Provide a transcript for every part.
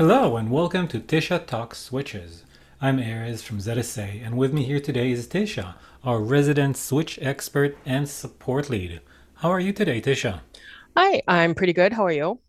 Hello and welcome to Tisha Talks Switches. I'm Erez from ZSA, and with me here today is Tisha, our resident Switch expert and support lead. How are you today, Tisha? Hi, I'm pretty good. How are you?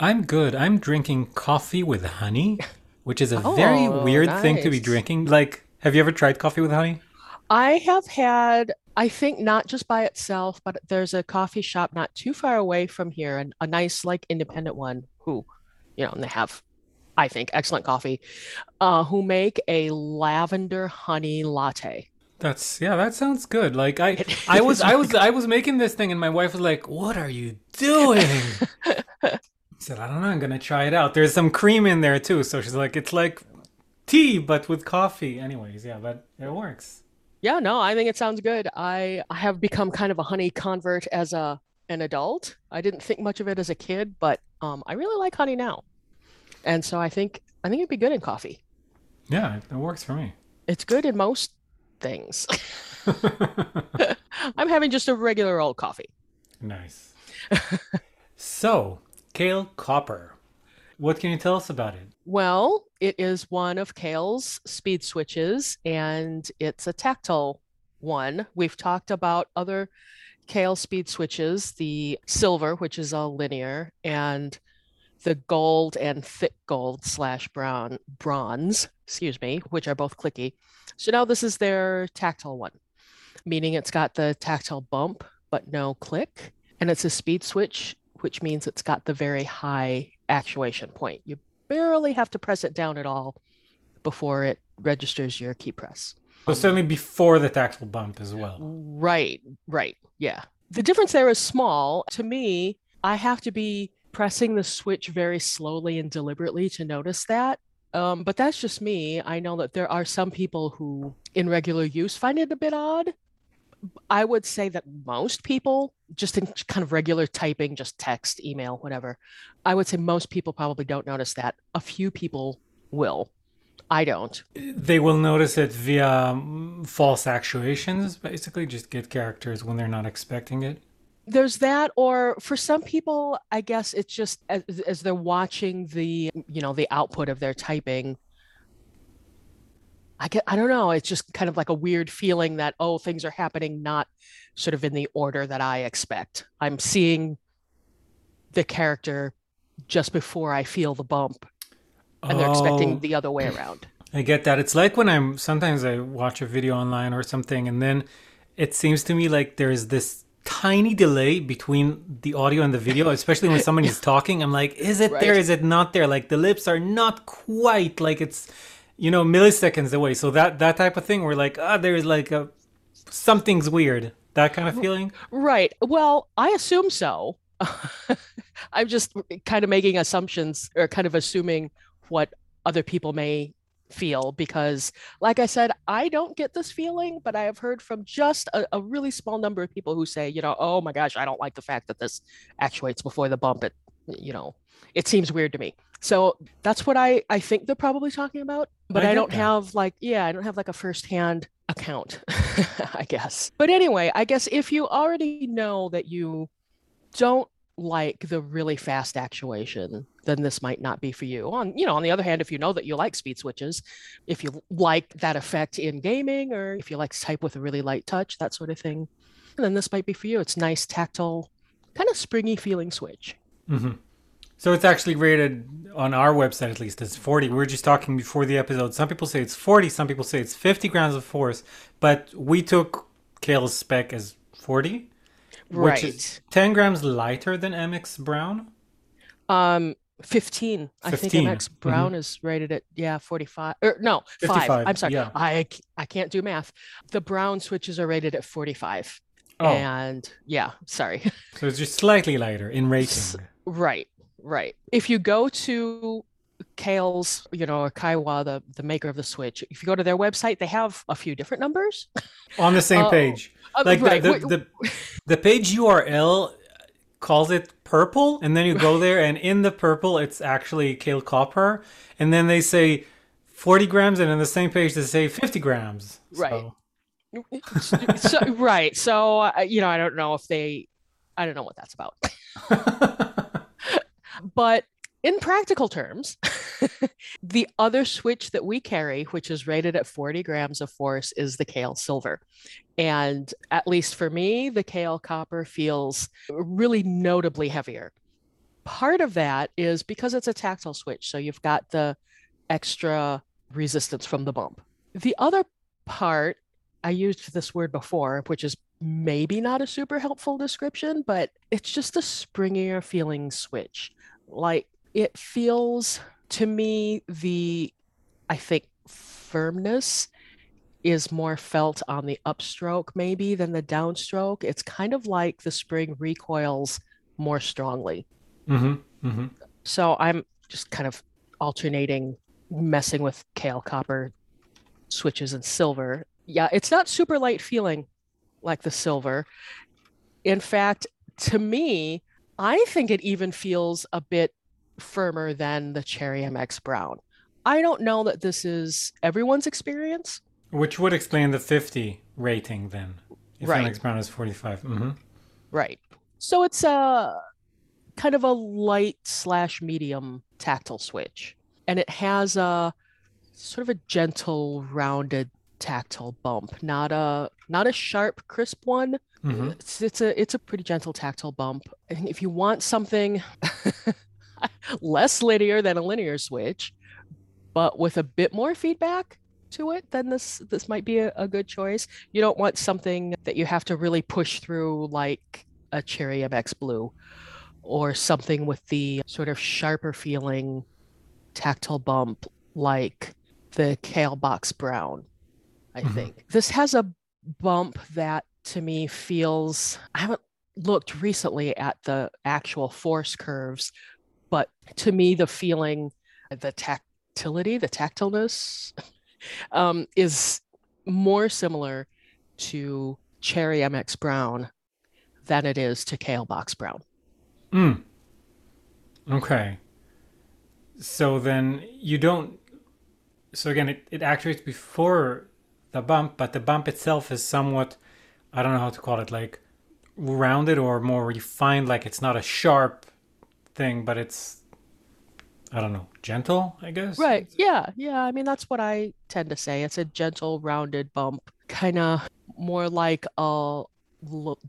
I'm good. I'm drinking coffee with honey, which is a very Oh, weird thing to be drinking. Like, have you ever tried coffee with honey? I have had, I think not just by itself, but there's a coffee shop not too far away from here, and a nice, like, independent one who, you know, and they have, I think, excellent coffee, uh, who make a lavender honey latte. That's yeah, that sounds good. Like I I was I was I was making this thing and my wife was like, "What are you doing?" I said, "I don't know, I'm going to try it out." There's some cream in there too, so she's like, "It's like tea but with coffee." Anyways, yeah, but it works. Yeah, no, I think it sounds good. I, I have become kind of a honey convert as a an adult. I didn't think much of it as a kid, but um, I really like honey now, and so I think I think it'd be good in coffee. Yeah, it, works for me. It's good in most things. I'm having just a regular old coffee. nice. So, Kailh Copper. What can you tell us about it? Well, it is one of Kailh's speed switches, and it's a tactile one. We've talked about other Kailh speed switches, the silver, which is all linear, and the gold and thick gold slash brown bronze, excuse me, which are both clicky. So now this is their tactile one, meaning it's got the tactile bump, but no click. And it's a speed switch, which means it's got the very high actuation point. You barely have to press it down at all before it registers your key press. So um, certainly before the tactile bump as well. Right, right. Yeah. The difference there is small. To me, I have to be pressing the switch very slowly and deliberately to notice that. Um, but that's just me. I know that there are some people who, in regular use, find it a bit odd. I would say that most people, just in kind of regular typing, just text, email, whatever, I would say most people probably don't notice that. A few people will. I don't. They will notice it via um, false actuations, basically just get characters when they're not expecting it. There's that or for some people i guess it's just as, as they're watching the you know the output of their typing i get i don't know it's just kind of like a weird feeling that oh things are happening not sort of in the order that i expect. I'm seeing the character just before i feel the bump and they're expecting Oh, the other way around. I get that. It's like when I'm sometimes I watch a video online or something, and then it seems to me like there's this tiny delay between the audio and the video, especially when somebody's talking. I'm like, is it there? Right. Is it not there? Like the lips are not quite like it's, you know, milliseconds away. So that that type of thing, where like, ah, there's like a something's weird. That kind of feeling. Right. Well, I assume so. I'm just kind of making assumptions or kind of assuming what other people may feel because, like I said, I don't get this feeling, but I have heard from just a, a really small number of people who say, you know, oh my gosh, I don't like the fact that this actuates before the bump. It, you know, it seems weird to me. So that's what I I think they're probably talking about, but I I don't that. have like yeah, I don't have like a firsthand account, I guess. But anyway, I guess if you already know that you don't like the really fast actuation, then this might not be for you. On, you know, on the other hand, if you know that you like speed switches, if you like that effect in gaming, or if you like to type with a really light touch, that sort of thing, then this might be for you. It's nice, tactile, kind of springy feeling switch. hmm So it's actually rated on our website at least as 40. We were just talking before the episode. Some people say it's 40, some people say it's 50 grams of force, but we took Kailh's spec as 40, which Right. is 10 grams lighter than MX Brown. Um, 15. I think MX Brown is rated at yeah, 45. Or no, 5. I'm sorry. yeah. I can't do math. The Brown switches are rated at 45. Oh, And yeah, sorry. so it's just slightly lighter in rating. Right, right. If you go to Kailh's, you know, or Kaihua, the, the maker of the Switch, if you go to their website, they have a few different numbers. On the same Oh, page. Uh, Like right. the, the, the, the page URL calls it purple, and then you go there, and in the purple, it's actually Kailh Copper. And then they say 40 grams, and in the same page, they say 50 grams. Right. So- so, right. So, uh, you know, I don't know if they, I don't know what that's about. But in practical terms, the other switch that we carry, which is rated at 40 grams of force, is the Kailh Silver. And at least for me, the Kailh Copper feels really notably heavier. Part of that is because it's a tactile switch. So you've got the extra resistance from the bump. The other part, I used this word before, which is maybe not a super helpful description, but it's just a springier feeling switch. Like it feels to me the I think firmness is more felt on the upstroke maybe than the downstroke. It's kind of like the spring recoils more strongly. Mm-hmm. Mm-hmm. So I'm just kind of alternating messing with Kailh copper switches and silver. Yeah, it's not super light feeling like the silver. In fact, to me, I think it even feels a bit firmer than the Cherry MX Brown. I don't know that this is everyone's experience. Which would explain the 50 rating then. If Right. MX Brown is 45. Mm-hmm. Right. So it's a kind of a light slash medium tactile switch. And it has a sort of a gentle, rounded tactile bump, not a not a sharp, crisp one. Mm-hmm. It's, it's a it's a pretty gentle tactile bump. And if you want something less linear than a linear switch, but with a bit more feedback to it, then this this might be a, a good choice. You don't want something that you have to really push through like a Cherry MX Blue or something with the sort of sharper feeling tactile bump like the Kailh Box Brown, I Mhm. think. This has a bump that to me feels I haven't looked recently at the actual force curves, but to me the feeling the tactility, the tactileness um, is more similar to Cherry MX Brown than it is to Kailh Box Brown. Mm. Okay. So then you don't. So again, it, it actuates before the bump, but the bump itself is somewhat, I don't know how to call it, like rounded or more refined. Like it's not a sharp thing, but it's, I don't know, gentle, I guess. Right. Yeah. Yeah. I mean, that's what I tend to say. It's a gentle, rounded bump, kind of more like a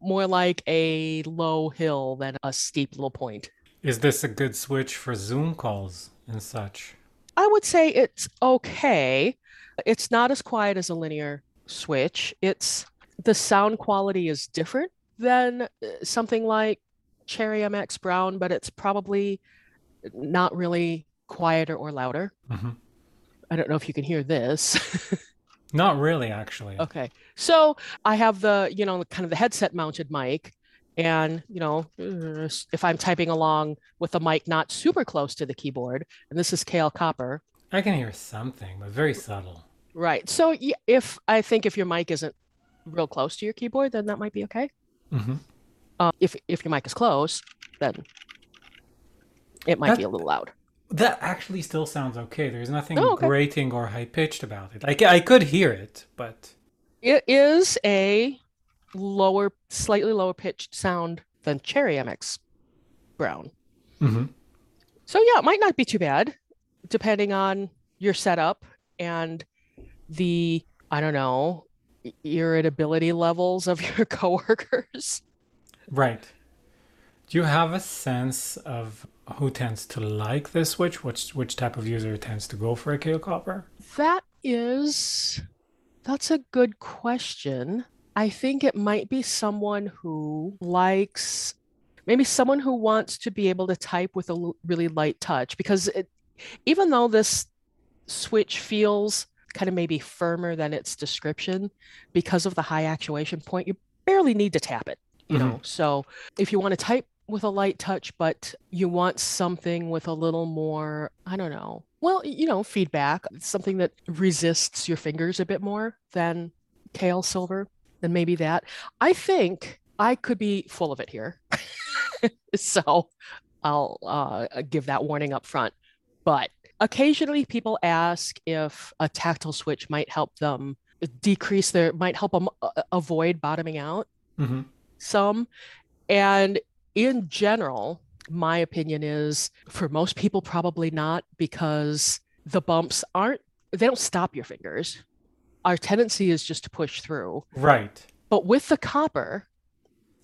more like a low hill than a steep little point. Is this a good switch for Zoom calls and such? I would say it's okay. It's not as quiet as a linear switch. It's the sound quality is different than uh, something like Cherry MX Brown, but it's probably not really quieter or louder. hmm I don't know if you can hear this. Not really, actually. Okay. So I have the, you know, kind of the headset mounted mic. And, you know, if I'm typing along with the mic not super close to the keyboard, and this is Kailh Copper, I can hear something, but very subtle. right? So if I think if your mic isn't real close to your keyboard, then that might be okay. hmm Uh, if if your mic is close, then it might be a little loud. That actually still sounds okay. There's nothing Oh, okay. grating or high pitched about it. Like I could hear it, but It is a lower, slightly lower pitched sound than Cherry MX Brown. hmm So yeah, it might not be too bad, depending on your setup and the I don't know irritability levels of your coworkers. Right. Do you have a sense of who tends to like this switch? Which which type of user tends to go for a Kailh Copper? That is that's a good question. I think it might be someone who likes maybe someone who wants to be able to type with a l- really light touch because it, even though this switch feels kind of maybe firmer than its description because of the high actuation point, you barely need to tap it, you Mhm. know. So if you want to type with a light touch, but you want something with a little more, I don't know, well, you know, feedback, something that resists your fingers a bit more than Kailh Silver, then maybe that. I think I could be full of it here. so I'll uh, give that warning up front. But occasionally people ask if a tactile switch might help them decrease their, might help them uh, avoid bottoming out hmm some. And in general, My opinion is for most people, probably not, because the bumps aren't, they don't stop your fingers. Our tendency is just to push through. Right. But with the copper,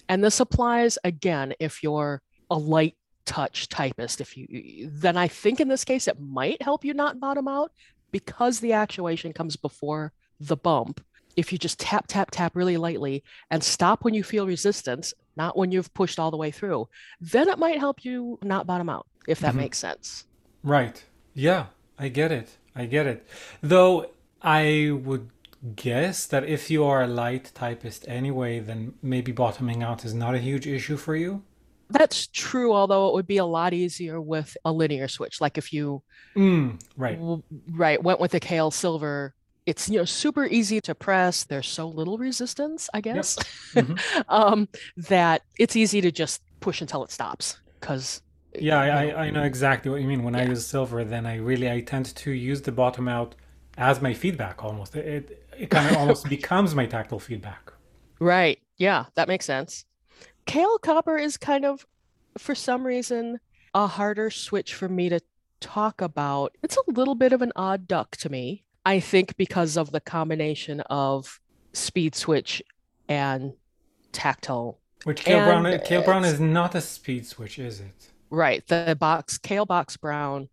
and this applies again if you're a light touch typist, if you then I think in this case it might help you not bottom out because the actuation comes before the bump. If you just tap, tap, tap really lightly and stop when you feel resistance, not when you've pushed all the way through, then it might help you not bottom out, if that Mhm. makes sense. Right. Yeah, I get it. I get it. Though I would guess that if you are a light typist anyway, then maybe bottoming out is not a huge issue for you. That's true, although it would be a lot easier with a linear switch. Like if you Mm, right. right went with the Kailh Silver, it's you know super easy to press. There's so little resistance, I guess, Mhm. um, that it's easy to just push until it stops. Because Yeah, I, I, I know exactly what you mean. When I use silver, then I really I tend to use the bottom out as my feedback almost. It it, it kind of almost becomes my tactile feedback. Right. Yeah, that makes sense. Kailh Copper is kind of, for some reason, a harder switch for me to talk about. It's a little bit of an odd duck to me. I think because of the combination of speed switch and tactile. Which Kailh Brown Kailh Brown is not a speed switch, is it? Right. The box Kailh Box Brown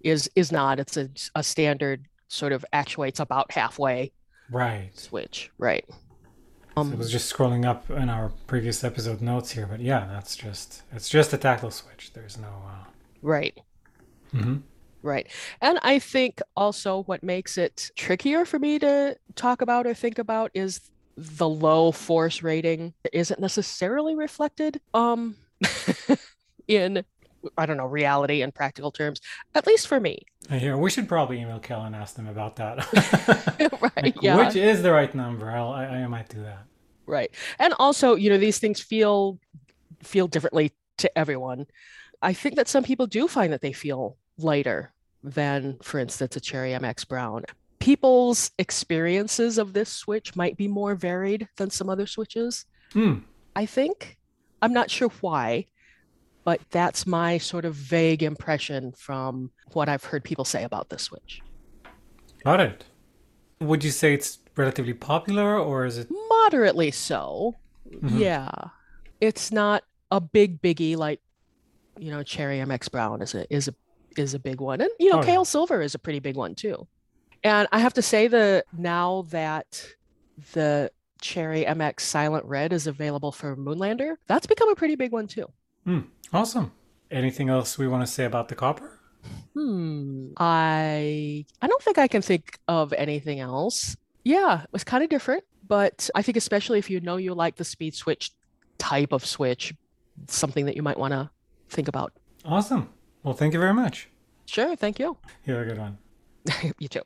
is is not. It's a, a standard sort of actuates about halfway Right. switch. Right. So Um, I was just scrolling up in our previous episode notes here, but yeah, that's just it's just a tactile switch. There's no. Uh... right. mhm. Right. And I think also what makes it trickier for me to talk about or think about is the low force rating that isn't necessarily reflected um in I don't know, reality and practical terms, at least for me. I hear we should probably email Kel and ask them about that. right. Like, yeah. Which is the right number? I'll, I I might do that. Right. And also, you know, these things feel feel differently to everyone. I think that some people do find that they feel lighter than, for instance, a Cherry MX Brown. People's experiences of this switch might be more varied than some other switches. Hmm. I think. I'm not sure why, but that's my sort of vague impression from what I've heard people say about this switch. Got it. Would you say it's relatively popular, or is it? Moderately so. Mhm. Yeah. It's not a big biggie like, you know, Cherry MX Brown is a is a is a big one. And you know, Oh, yeah. Kailh Silver is a pretty big one too. And I have to say that now that the Cherry MX Silent Red is available for Moonlander, that's become a pretty big one too. Awesome. Anything else we want to say about the copper? Hmm. I I don't think I can think of anything else. Yeah, it was kind of different, but I think especially if you know you like the speed switch type of switch, something that you might want to think about. Awesome. Well, thank you very much. Sure, thank you. You have a good one. You too.